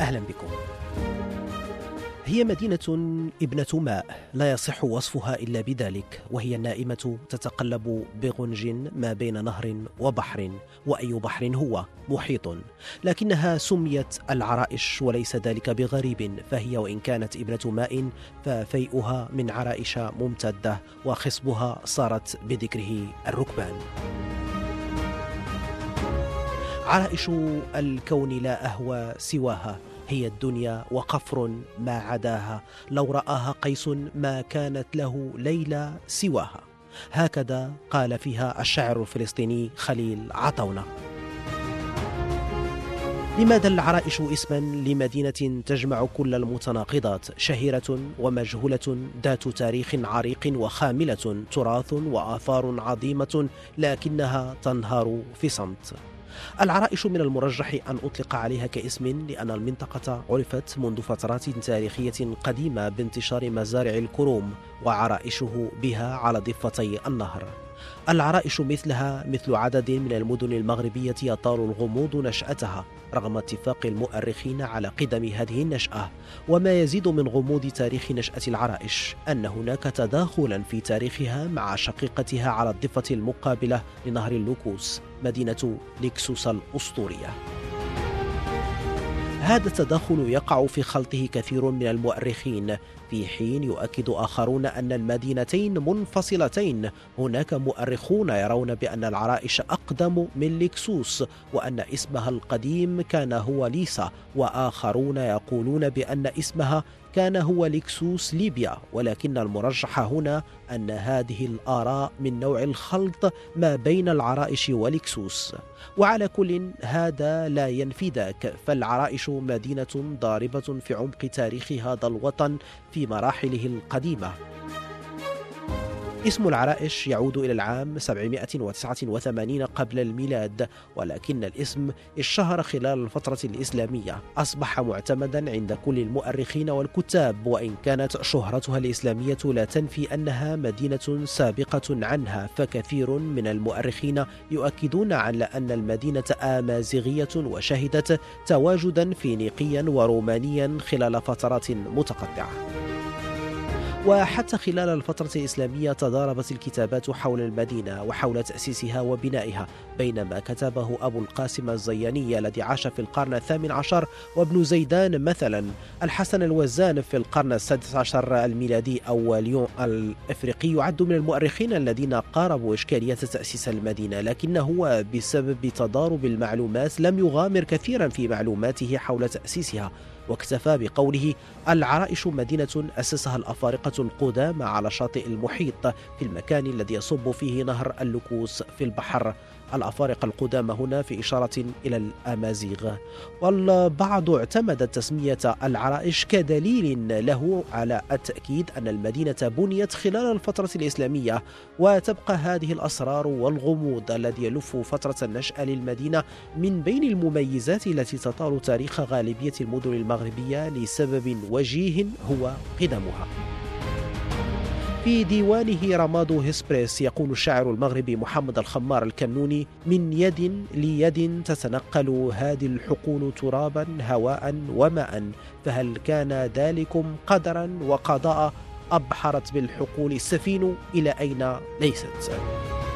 أهلا بكم. هي مدينة ابنة ماء لا يصح وصفها إلا بذلك وهي النائمة تتقلب بغنج ما بين نهر وبحر وأي بحر هو محيط. لكنها سميت العرائش وليس ذلك بغريب فهي وإن كانت ابنة ماء ففيئها من عرائش ممتدة وخصبها صارت بذكره الركبان. عرائش الكون لا أهوى سواها. هي الدنيا وقفر ما عداها. لو رآها قيس ما كانت له ليلى سواها. هكذا قال فيها الشاعر الفلسطيني خليل عطونة لماذا العرائش اسما لمدينة تجمع كل المتناقضات شهيرة ومجهولة ذات تاريخ عريق وخاملة تراث وآثار عظيمة لكنها تنهار في صمت. العرائش من المرجح أن أطلق عليها كاسم لأن المنطقة عرفت منذ فترات تاريخية قديمة بانتشار مزارع الكروم وعرائشه بها على ضفتي النهر. العرائش مثلها مثل عدد من المدن المغربية يطال الغموض نشأتها رغم اتفاق المؤرخين على قدم هذه النشأة. وما يزيد من غموض تاريخ نشأة العرائش أن هناك تداخلا في تاريخها مع شقيقتها على الضفة المقابلة لنهر اللوكوس مدينة ليكسوس الأسطورية. هذا التداخل يقع في خلطه كثير من المؤرخين. في حين يؤكد آخرون أن المدينتين منفصلتين هناك مؤرخون يرون بأن العرائش أقدم من لكسوس وأن اسمها القديم كان هو ليسا وآخرون يقولون بأن اسمها كان هو لكسوس ليبيا ولكن المرجح هنا أن هذه الآراء من نوع الخلط ما بين العرائش ولكسوس وعلى كل هذا لا ينفي ذاك فالعرائش مدينة ضاربة في عمق تاريخ هذا الوطن في مراحله القديمة. اسم العرائش يعود إلى العام 789 قبل الميلاد ولكن الاسم اشتهر خلال الفترة الإسلامية. أصبح معتمدا عند كل المؤرخين والكتاب وإن كانت شهرتها الإسلامية لا تنفي أنها مدينة سابقة عنها فكثير من المؤرخين يؤكدون على أن المدينة آمازيغية وشهدت تواجدا فينيقيا ورومانيا خلال فترات متقطعة. وحتى خلال الفترة الإسلامية تضاربت الكتابات حول المدينة وحول تأسيسها وبنائها بينما كتبه أبو القاسم الزياني الذي عاش في القرن الثامن عشر وابن زيدان مثلا الحسن الوزان في القرن السادس عشر الميلادي أو ليون الإفريقي يعد من المؤرخين الذين قاربوا إشكالية تأسيس المدينة لكنه بسبب تضارب المعلومات لم يغامر كثيرا في معلوماته حول تأسيسها. واكتفى بقوله العرائش مدينة أسسها الأفارقة القدامى على شاطئ المحيط في المكان الذي يصب فيه نهر اللوكوس في البحر. الأفارقة القدامى هنا في إشارة إلى الأمازيغ. والبعض اعتمد تسمية العرائش كدليل له على التأكيد أن المدينة بنيت خلال الفترة الإسلامية وتبقى هذه الأسرار والغموض الذي يلف فترة النشأة للمدينة من بين المميزات التي تطال تاريخ غالبية المدن المغربية لسبب وجيه هو قدمها. في ديوانه رماد هسبريس يقول الشاعر المغربي محمد الخمار الكنوني من يد ليد تتنقل هذه الحقول ترابا هواء وماء فهل كان ذلكم قدرا وقضاء أبحرت بالحقول السفين إلى أين ليست.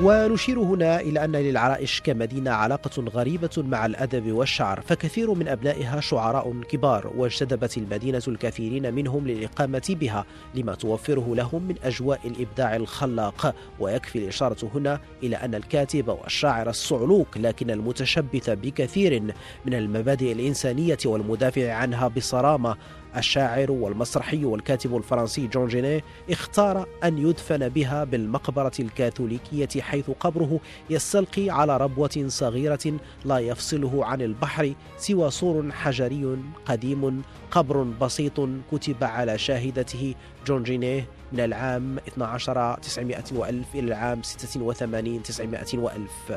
ونشير هنا إلى أن للعرائش كمدينة علاقة غريبة مع الأدب والشعر فكثير من أبنائها شعراء كبار واجتذبت المدينة الكثيرين منهم للإقامة بها لما توفره لهم من أجواء الإبداع الخلاق. ويكفي الإشارة هنا إلى أن الكاتب والشاعر الصعلوك لكن المتشبث بكثير من المبادئ الإنسانية والمدافع عنها بصرامة الشاعر والمسرحي والكاتب الفرنسي جون جيني اختار أن يدفن بها بالمقبرة الكاثوليكية حيث قبره يستلقي على ربوة صغيرة لا يفصله عن البحر سوى سور حجري قديم قبر بسيط كتب على شاهدته جون جينيه من العام 12 900 وألف إلى العام 86 900 وألف.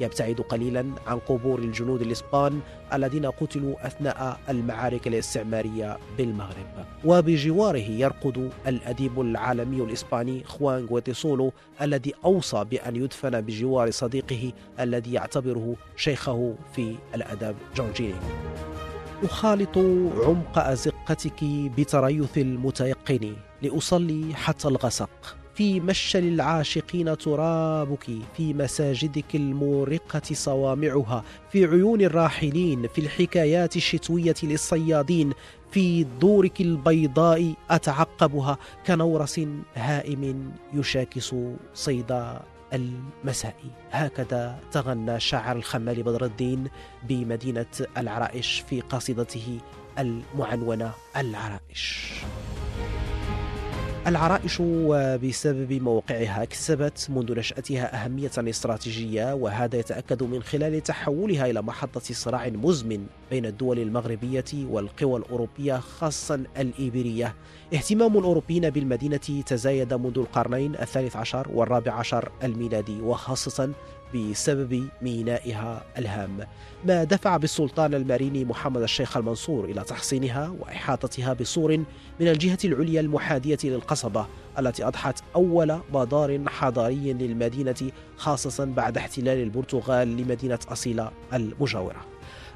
يبتعد قليلا عن قبور الجنود الإسبان الذين قتلوا أثناء المعارك الاستعمارية بالمغرب. وبجواره يرقد الأديب العالمي الإسباني خوان غويتيسولو الذي أوصى بأن يدفن بجوار صديقه الذي يعتبره شيخه في الأدب. جون جيني أخالط عمق أزقتك بتريث المتيقن لأصلي حتى الغسق. في مشل العاشقين ترابك في مساجدك المورقة صوامعها في عيون الراحلين في الحكايات الشتوية للصيادين في دورك البيضاء أتعقبها كنورس هائم يشاكس صيد المساء. هكذا تغنى شاعر الخمال بدر الدين بمدينة العرائش في قصيدته المعنونة العرائش. العرائش بسبب موقعها كسبت منذ نشأتها أهمية استراتيجية وهذا يتأكد من خلال تحولها إلى محطة صراع مزمن بين الدول المغربية والقوى الأوروبية خاصة الإيبيرية. اهتمام الأوروبيين بالمدينة تزايد منذ القرنين الثالث عشر والرابع عشر الميلادي وخاصة بسبب مينائها الهام. ما دفع بالسلطان الماريني محمد الشيخ المنصور إلى تحصينها وإحاطتها بسور من الجهة العليا المحاذية للقصبة التي أضحت أول مدار حضاري للمدينة خاصة بعد احتلال البرتغال لمدينة أصيلة المجاورة.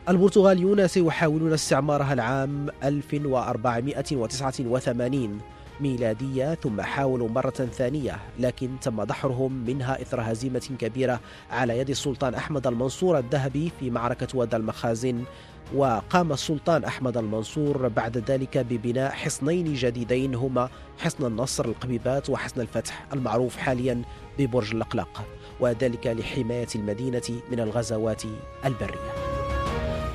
البرتغاليون سيحاولون استعمارها العام 1489 ميلادية ثم حاولوا مرة ثانية لكن تم دحرهم منها إثر هزيمة كبيرة على يد السلطان أحمد المنصور الذهبي في معركة واد المخازن. وقام السلطان أحمد المنصور بعد ذلك ببناء حصنين جديدين هما حصن النصر القبيبات وحصن الفتح المعروف حاليا ببرج اللقلق وذلك لحماية المدينة من الغزوات البرية.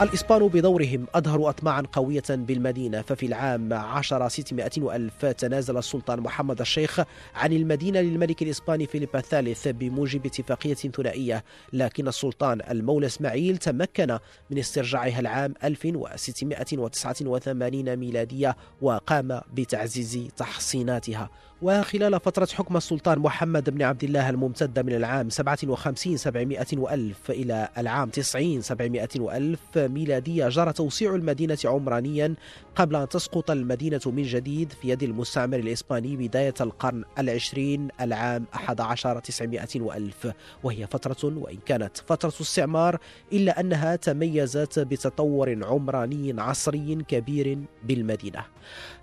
الإسبان بدورهم أظهروا أطماعا قوية بالمدينة ففي العام 10 600 وألف تنازل السلطان محمد الشيخ عن المدينة للملك الإسباني فيليب الثالث بموجب اتفاقية ثنائية لكن السلطان المولى إسماعيل تمكن من استرجاعها العام 1689 ميلادية وقام بتعزيز تحصيناتها. وخلال فترة حكم السلطان محمد بن عبد الله الممتدة من العام 57 700 وألف إلى العام 90 700 وألف ميلادية جرى توسيع المدينة عمرانيا قبل أن تسقط المدينة من جديد في يد المستعمر الإسباني بداية القرن العشرين العام 11 900 وألف. وهي فترة وإن كانت فترة استعمار إلا أنها تميزت بتطور عمراني عصري كبير بالمدينة.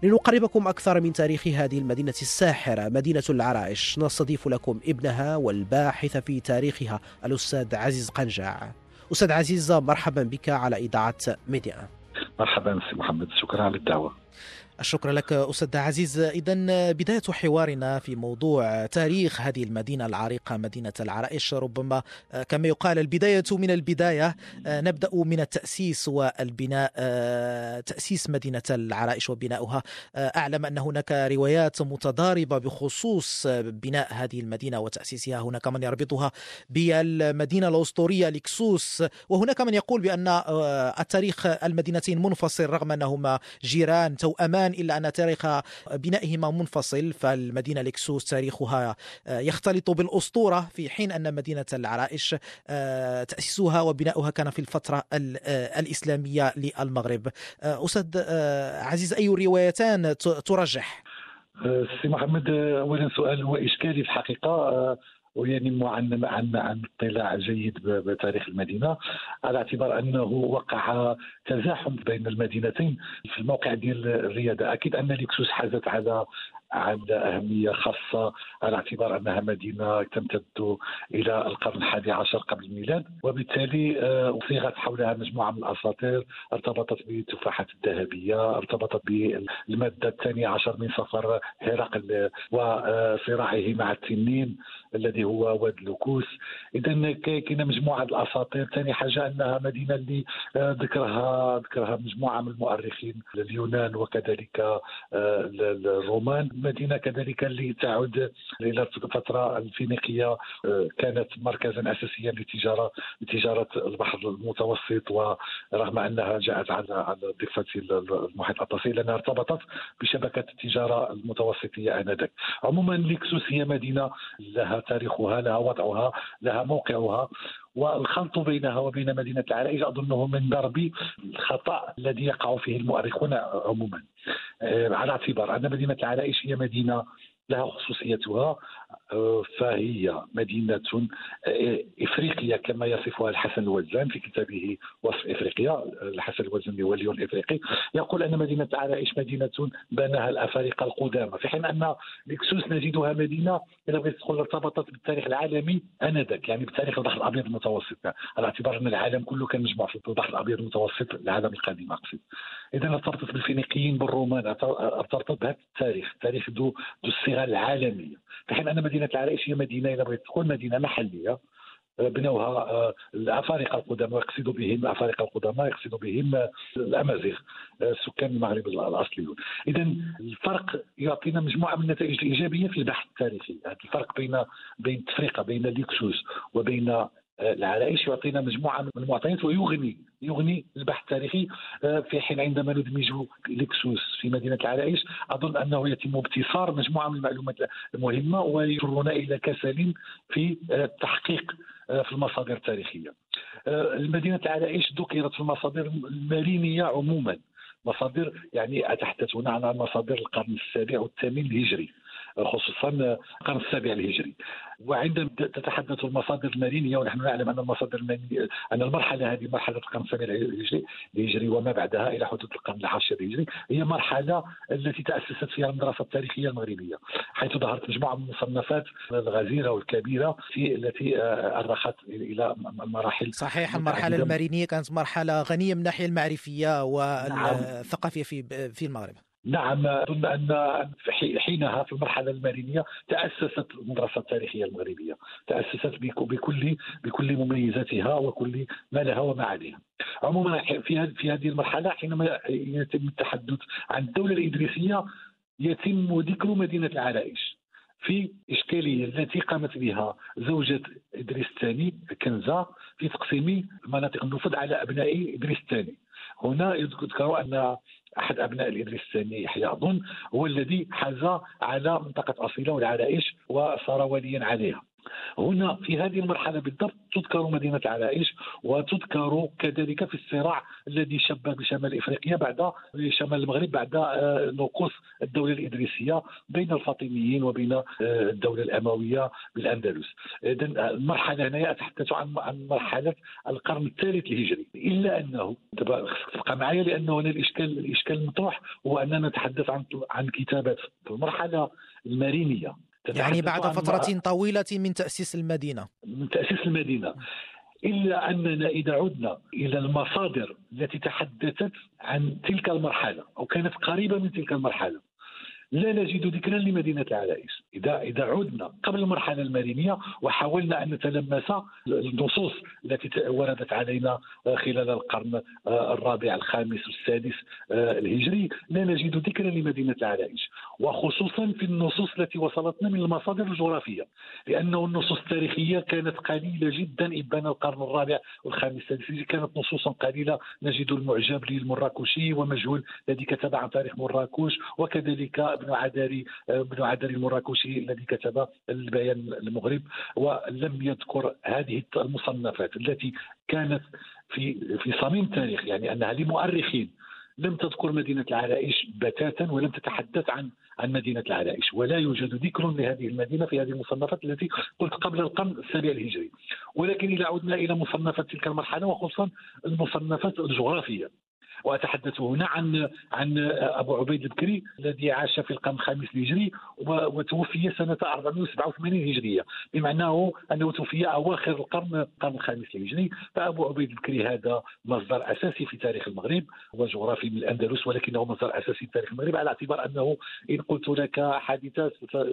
لنقربكم أكثر من تاريخ هذه المدينة الساحرة مدينة العرائش. نستضيف لكم ابنها والباحث في تاريخها الأستاذ عزيز قنجاع. أستاذ عزيز مرحبا بك على إذاعة ميديا. مرحبا سي محمد شكرا على الدعوة. الشكر لك أستاذ عزيز. إذا بداية حوارنا في موضوع تاريخ هذه المدينة العريقة مدينة العرائش. ربما كما يقال البداية من البداية نبدأ من التأسيس والبناء تأسيس مدينة العرائش وبناؤها. أعلم أن هناك روايات متضاربة بخصوص بناء هذه المدينة وتأسيسها. هناك من يربطها بالمدينة الأسطورية لكسوس وهناك من يقول بأن التاريخ المدينتين منفصل رغم أنهما جيران توأمان الآن إلا أن تاريخ بنائهما منفصل فالمدينة لكسوس تاريخها يختلط بالأسطورة في حين أن مدينة العرائش تأسيسها وبناؤها كان في الفترة الإسلامية للمغرب أستاذ عزيز أي روايتان ترجح؟ سي محمد اولا سؤال هو اشكالي في الحقيقة وينم عن عن عن اطلاع جيد بتاريخ المدينة. على اعتبار أنه وقع تزاحم بين المدينتين في الموقع ديال الريادة. أكيد أن ليكسوس حازت على عندها أهمية خاصة على اعتبار أنها مدينة تمتد إلى القرن الحادي عشر قبل الميلاد. وبالتالي آه، صيغت حولها مجموعة من الأساطير ارتبطت بالتفاحة الذهبية ارتبطت بالمادة الثانية عشر من سفر هرقل وصراعه مع التنين الذي هو واد لوكوس. اذا كاينة مجموعة الأساطير. ثاني حاجة أنها مدينة اللي آه، ذكرها ذكرها مجموعة من المؤرخين اليونان وكذلك آه، الرومان. مدينه كذلك اللي تعود إلى الفترة الفينيقية آه، كانت مركزا اساسيا للتجاره لتجارة البحر المتوسط ورغم أنها جاءت على على ضفة المحيط الاطلسي لأنها ارتبطت بشبكة التجارة المتوسطية آنذاك. عموما ليكسوس هي مدينة لها تاريخها لها وضعها لها موقعها. والخلط بينها وبين مدينة العرائش أظنه من درب الخطأ الذي يقع فيه المؤرخون عموما. آه، على اعتبار أن مدينة العرائش هي مدينة لها خصوصيتها آه، فهي مدينة آه، إفريقيا كما يصفها الحسن الوزان في كتابه وصف إفريقيا الحسن الوزان هو اليون الإفريقي يقول أن مدينة عرائش مدينة بناها الأفارقة القدامى في حين أن لكسوس نجدها مدينة إذا بغيت تقول ارتبطت بالتاريخ العالمي آنذاك يعني بتاريخ البحر الأبيض المتوسط على اعتبار أن العالم كله كان مجموع في البحر الأبيض المتوسط العالم القديم أقصد. إذا ارتبطت بالفينيقيين بالرومان ارتبطت بهذا التاريخ تاريخ ذو الصيغة العالمية. في حين أن مدينة العرائش هي مدينة اذا بغيت تكون مدينة محلية آه، بنوها آه، الأفارقة القدماء يقصد بهم الافارقه القدماء يقصد بهم الأمازيغ آه، سكان المغرب الأصليون. اذا الفرق يعطينا مجموعة من النتائج الإيجابية في البحث التاريخي. هذا الفرق بين بين التفرقه بين ليكسوس وبين العرائش يعطينا مجموعة من المعطيات ويغني يغني البحث التاريخي آه، في حين عندما ندمج لكسوس في مدينة العرائش أظن أنه يتم ابتصار مجموعة من المعلومات المهمة ويجرنا إلى كسل في التحقيق آه، في المصادر التاريخية. آه، المدينة العرائش ذكرت في المصادر المارينيه عموما مصادر يعني اتحدث هنا عن مصادر القرن السابع والثامن الهجري خصوصا القرن السابع الهجري وعندما تتحدث المصادر المارينيه ونحن نعلم أن المصادر المارينيه أن المرحلة هذه مرحلة القرن السابع الهجري الهجري وما بعدها إلى حدود القرن العاشر الهجري هي مرحلة التي تأسست فيها المدرسة التاريخية المغربية حيث ظهرت مجموعة من المصنفات الغزيرة والكبيرة في التي أرخت إلى مراحل صحيح المرحلة المارينيه كانت مرحلة غنية من الناحية المعرفية والثقافية في في المغرب. نعم أظن أن حينها في المرحلة المارينيه تأسست المدرسة التاريخية المغربية تأسست بكل بكل مميزاتها وكل ما لها وما عليها عموما في في هذه المرحلة حينما يتم التحدث عن الدولة الإدريسية يتم ذكر مدينة العرائش في إشكالية التي قامت بها زوجة إدريس الثاني كنزة في تقسيم مناطق النفوذ على أبناء إدريس الثاني. هنا يذكر أن أحد أبناء الإدريس الثاني يحيى أظن هو الذي حاز على منطقة أصيلة والعرائش وصار وليا عليها. هنا في هذه المرحلة بالضبط تذكر مدينة العرائش وتذكر كذلك في الصراع الذي شب بشمال إفريقيا بعد شمال المغرب بعد آه، نقوص الدولة الإدريسية بين الفاطميين وبين آه، الدولة الأموية بالأندلس. اذا المرحلة هنا أتحدث عن مرحلة القرن الثالث الهجري إلا أنه تبقى معي لأنه هنا الإشكال الإشكال المطروح هو أننا نتحدث عن عن كتابات. في المرحلة المارينيه يعني بعد فترة طويلة من تأسيس المدينة. من تأسيس المدينة. إلا أننا إذا عدنا إلى المصادر التي تحدثت عن تلك المرحلة أو كانت قريبة من تلك المرحلة لا نجد ذكرا لمدينة العرائس. إذا إذا عدنا قبل المرحلة المارينية وحاولنا أن نتلمس النصوص التي وردت علينا خلال القرن الرابع الخامس والسادس آه، الهجري لا نجد ذكرا لمدينة العرائش وخصوصا في النصوص التي وصلتنا من المصادر الجغرافية لأنه النصوص التاريخية كانت قليلة جدا إبان القرن الرابع والخامس السادس كانت نصوصا قليلة. نجد المعجب للمراكشي ومجهول الذي كتب عن تاريخ مراكش وكذلك ابن عداري ابن عداري المراكشي الذي كتب البيان المغرب ولم يذكر هذه المصنفات التي كانت في في صميم التاريخ يعني أنها لمؤرخين. لم تذكر مدينة العرائش بتاتا ولم تتحدث عن عن مدينة العرائش. ولا يوجد ذكر لهذه المدينة في هذه المصنفات التي قلت قبل القرن السابع الهجري. ولكن إذا عدنا إلى مصنفات تلك المرحلة وخصوصا المصنفات الجغرافية. وأتحدث هنا عن عن أبو عبيد البكري الذي عاش في القرن الخامس الهجري وتوفي سنة 487 هجرية. بمعنى أنه توفي أواخر القرن القرن الخامس الهجري. فأبو عبيد البكري هذا مصدر أساسي في تاريخ المغرب وجغرافي من الأندلس ولكنه مصدر أساسي في تاريخ المغرب على اعتبار أنه إن قلت لك حادثة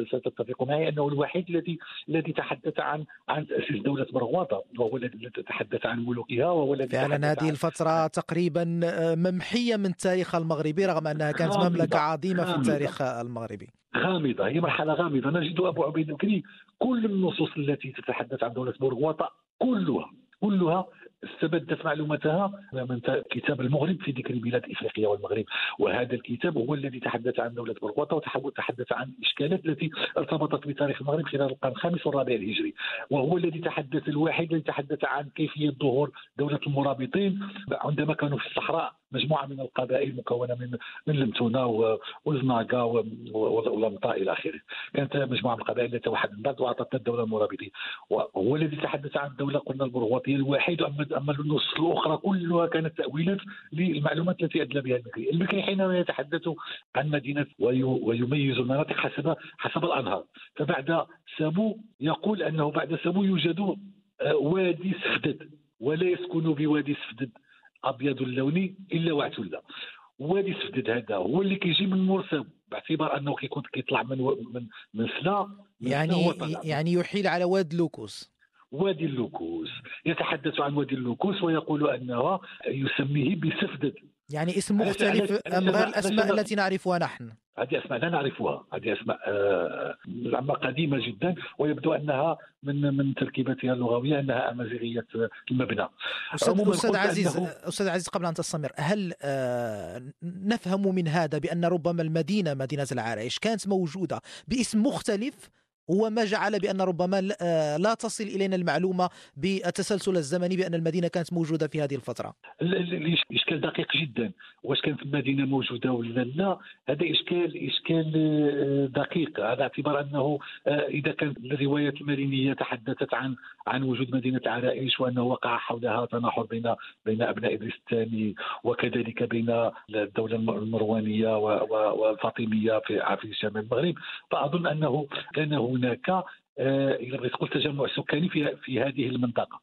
ستتفق معي أنه الوحيد الذي الذي تحدث عن عن تاسيس دولة مرغواطه وهو الذي تحدث عن ملوكها وهو الذي فعلا هذه الفترة تقريبا ممحية من التاريخ المغربي رغم أنها كانت مملكة عظيمة في التاريخ المغربي. غامضة هي مرحلة غامضة. نجد أبو عبيد الكريم كل النصوص التي تتحدث عن دولة مرغواطه كلها كلها استبدت معلوماتها من كتاب المغرب في ذكر بلاد إفريقيا والمغرب. وهذا الكتاب هو الذي تحدث عن دولة برغوطه وتحدث عن الاشكالات التي ارتبطت بتاريخ المغرب خلال القرن الخامس والرابع الهجري. وهو الذي تحدث الواحد الذي تحدث عن كيفية ظهور دولة المرابطين عندما كانوا في الصحراء. مجموعة من القبائل مكونة من من المتونه وزناقا ولمطاء إلى آخره. كانت مجموعة من القبائل التي توحدت بعد وأعطتنا الدولة المرابطين وهو الذي تحدث عن الدولة قلنا البرغوثيه الواحد اما النصوص الأخرى كلها كانت تأويلات للمعلومات التي أدلى بها المكري، المكري حينما يتحدث عن مدينة ويميز المناطق حسب حسب الأنهار، فبعد سابو يقول أنه بعد سابو يوجد آه، وادي سفدد ولا يسكن بوادي سفدد أبيض اللون إلا وعتله وادي سفدد هذا هو اللي كيجي من مرسم باعتبار أنه كيكون كيطلع من من من سلا يعني يعني يحيل على واد لوكوس. وادي اللوكوس. يتحدث عن وادي اللوكوس ويقول أنه يسميه بسفدد. يعني اسم مختلف أم غير الأسماء التي نعرفها نحن. هذه أسماء لا نعرفها. هذه أسماء آه قديمة جدا ويبدو أنها من من تركيبتها اللغوية أنها أمازيغية المبنى. أستاذ أستاذ عزيز أنه... أستاذ عزيز قبل أن تستمر هل آه نفهم من هذا بأن ربما المدينة مدينة العرائش كانت موجودة باسم مختلف هو ما جعل بأن ربما آه، لا تصل إلينا المعلومة بالتسلسل الزمني بأن المدينة كانت موجودة في هذه الفترة. الاشكال دقيق جدا، واش كانت المدينة موجودة ولا لا؟ هذا اشكال إشكال آه، دقيق على اعتبار أنه آه، إذا كانت الروايات المدينيه تحدثت عن عن وجود مدينة العرائش وأنه وقع حولها تناحر بين بين أبناء ادريس الثاني وكذلك بين الدولة المروانية والفاطمية في في شمال المغرب، فأظن انه كان هناك آه، اذا بغيت تقول تجمع سكاني في في هذه المنطقة.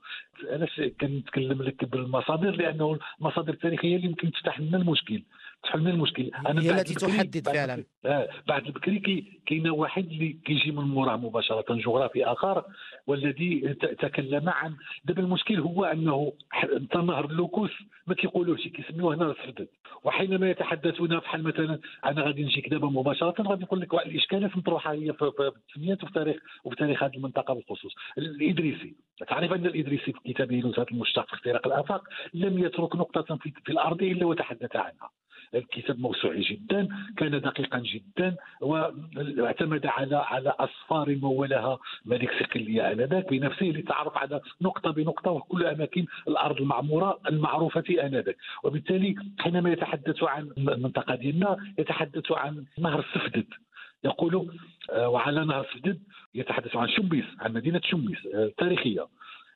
علاش كنتكلم لك بالمصادر؟ لأنه المصادر التاريخية اللي يمكن تفتح لنا المشكل. تحل لنا المشكل. أنا هي التي تحدد فعلا. آه بعد البكري كي كاين واحد اللي كيجي من موراه مباشرة جغرافي آخر والذي تكلم عن دابا المشكل هو أنه انت نهر اللوكوس ما كيقولوش كيسميوه نهر السردد وحينما يتحدثون بحال مثلا أنا غادي نجيك دابا مباشرة غادي نقول لك الاشكالات مطروحه هي في التسميات وفي تاريخ وفي تاريخ هذه المنطقة بالخصوص. الإدريسي تعرف أن الإدريسي في كتابه نزهة المشتق في اختراق الآفاق لم يترك نقطة في الأرض إلا وتحدث عنها. الكتاب موسوعي جدا كان دقيقا جدا واعتمد على على أصفار مولها ملك صقليه آنذاك بنفسه للتعرف على نقطة بنقطة وكل أماكن الأرض المعمورة المعروفة آنذاك. وبالتالي حينما يتحدث عن المنطقة ديالنا يتحدث عن نهر السفدد يقول آه، وعلى نهر السفدد يتحدث عن شميس عن مدينة شميس التاريخيه آه،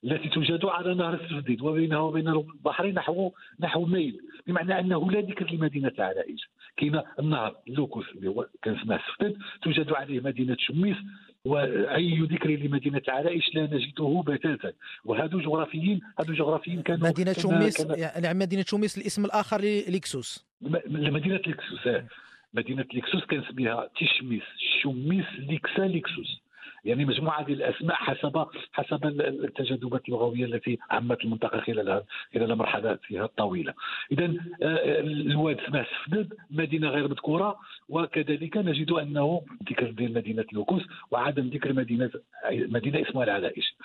التي توجد على نهر السفديد وبينها وبين البحر نحو نحو ميل بمعنى أنه لا ذكر لمدينة العرائش كاين النهر لوكوس اللي هو كان اسمه السفديد توجد عليه مدينة شميس وأي ذكر لمدينة العرائش لا نجده بتاتا. وهذو جغرافيين هذو جغرافيين كانوا مدينة شميس يعني مدينة شميس الاسم الآخر لليكسوس لمدينة ليكسوس آه. مدينة ليكسوس كان اسمها تشميس شميس ليكسا ليكسوس. يعني مجموعة هذه الأسماء حسب حسب التجاذبات اللغوية التي عمت المنطقة خلال خلال مرحلاتها الطويلة. اذا آه، الواد اسمه سفدد مدينة غير مذكورة وكذلك نجد أنه ذكر ديال مدينة لوكوس وعدم ذكر مدينه مدينة اسمها العلائش.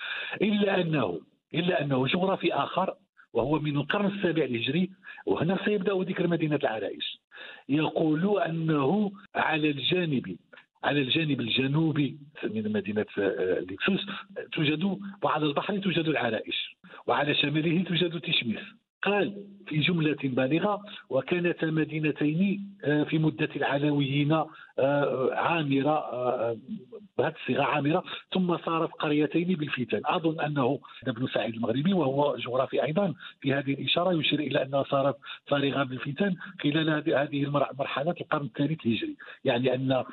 إلا انه إلا أنه جغرافي آخر وهو من القرن السابع الهجري وهنا سيبدأ ذكر مدينة العرائش يقول أنه على الجانب على الجانب الجنوبي من مدينة آه، ليكسوس توجد وعلى البحر توجد العرائش وعلى شماله توجد تشميس. قال في جملة بالغة وكانتا مدينتين آه، في مدة العلويين آه، عامرة آه، بهذه الصيغة عامرة. ثم صارت قريتين بالفتن. أظن أنه ابن سعيد المغربي وهو جغرافي أيضا في هذه الإشارة يشير إلى أنها صارت فارغة بالفتن خلال هذه المرحلة القرن الثالث الهجري. يعني أن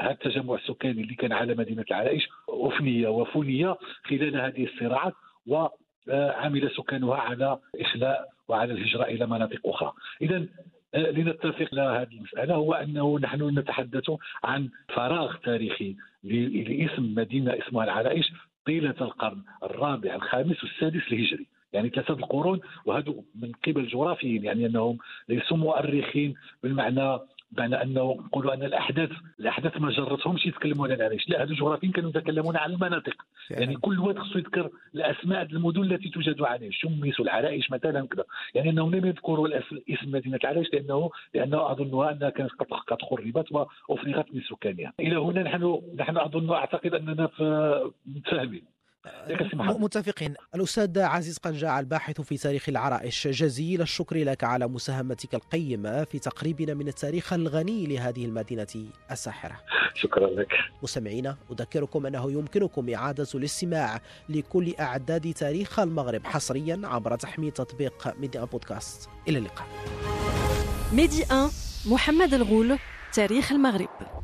هذا التجمع السكاني اللي كان على مدينة العرائش أفنية وفنية خلال هذه الصراعات و عمل سكانها على إخلاء وعلى الهجرة إلى مناطق أخرى إذا آه، لنتفق على هذه المسألة هو أنه نحن نتحدث عن فراغ تاريخي لاسم مدينة اسمها العرائش طيلة القرن الرابع الخامس والسادس الهجري. يعني ثلاثة القرون وهذو من قبل جغرافيين يعني أنهم ليسوا مؤرخين بالمعنى بمعنى انه نقولوا ان الاحداث الاحداث ما جرتهمش يتكلموا على العريش لا هذو الجغرافيين كانوا يتكلمون عن المناطق. يعني, كل وقت خصو يذكر الاسماء المدن التي توجد عليه شمس والعرائش مثلا كذا. يعني انهم لم يذكروا اسم مدينة العرائش لأنه لأنه اظنها أنها كانت قد خربت وأفرغت من سكانها. إلى هنا نحن نحن أظن أعتقد أننا متفاهمين. متفقين. الأستاذ عزيز قنجاع الباحث في تاريخ العرائش. جزيل الشكر لك على مساهمتك القيمة في تقريبنا من التاريخ الغني لهذه المدينة الساحرة. شكرا لك. مستمعينا أذكركم أنه يمكنكم إعادة الاستماع لكل أعداد تاريخ المغرب حصريا عبر تحميل تطبيق ميديا بودكاست. إلى اللقاء. ميدي 1 محمد الغول تاريخ المغرب.